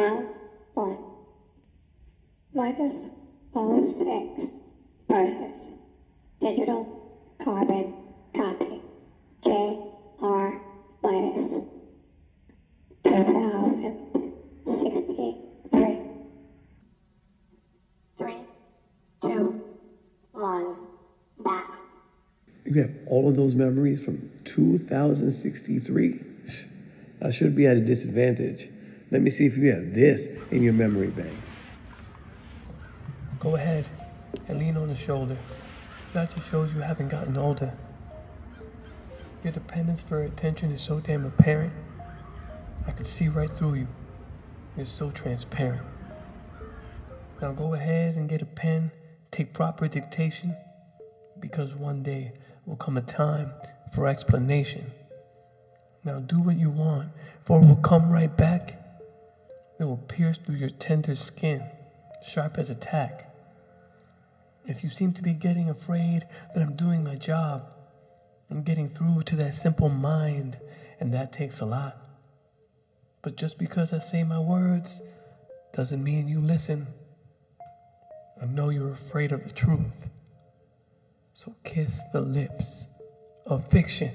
round one. Midas 06 versus digital carbon copy. JR Midas 2063. Three, two, one, back. You have all of those memories from 2063. I should be at a disadvantage. Let me see if you have this in your memory banks. Go ahead and lean on the shoulder. That just shows you haven't gotten older. Your dependence for attention is so damn apparent. I can see right through you. You're so transparent. Now go ahead and get a pen, take proper dictation, because one day will come a time for explanation. Now do what you want, for it will come right back. It will pierce through your tender skin, sharp as a tack. If you seem to be getting afraid that I'm doing my job, I'm getting through to that simple mind, and that takes a lot. But just because I say my words doesn't mean you listen. I know you're afraid of the truth. So kiss the lips of fiction.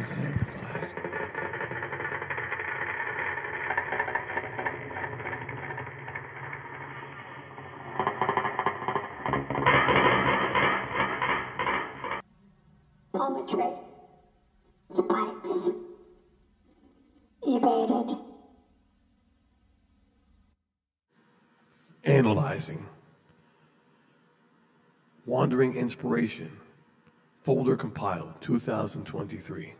Is amplified. Spikes. Evaded. Analyzing. Wandering Inspiration. Folder compiled 2023.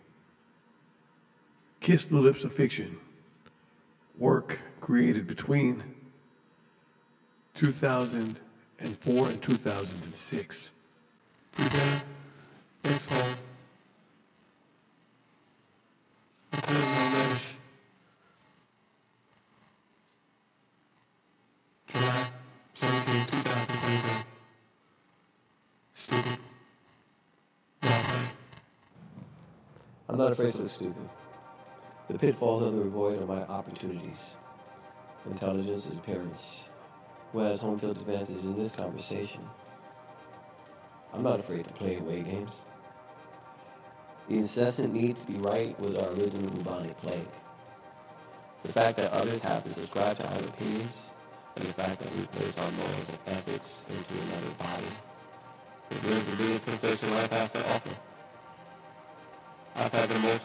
Kiss the Lips of Fiction. Work created between 2004 and 2006. Prevent. Thanks, home. Including my mesh. July 17, 2023. Stupid. I'm not afraid look stupid. The pitfalls of the void are my opportunities. Intelligence is appearance. Who home field advantage in this conversation? I'm not afraid to play away games. The incessant need to be right was our original bubonic plague. The fact that others have to subscribe to our opinions, and the fact that we place our morals and ethics into another body, reveals the biggest confliction life has to offer. I've had the most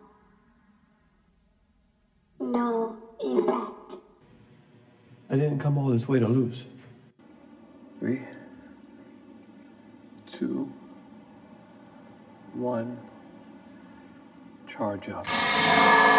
No effect. I didn't come all this way to lose. Three, two, one, charge up.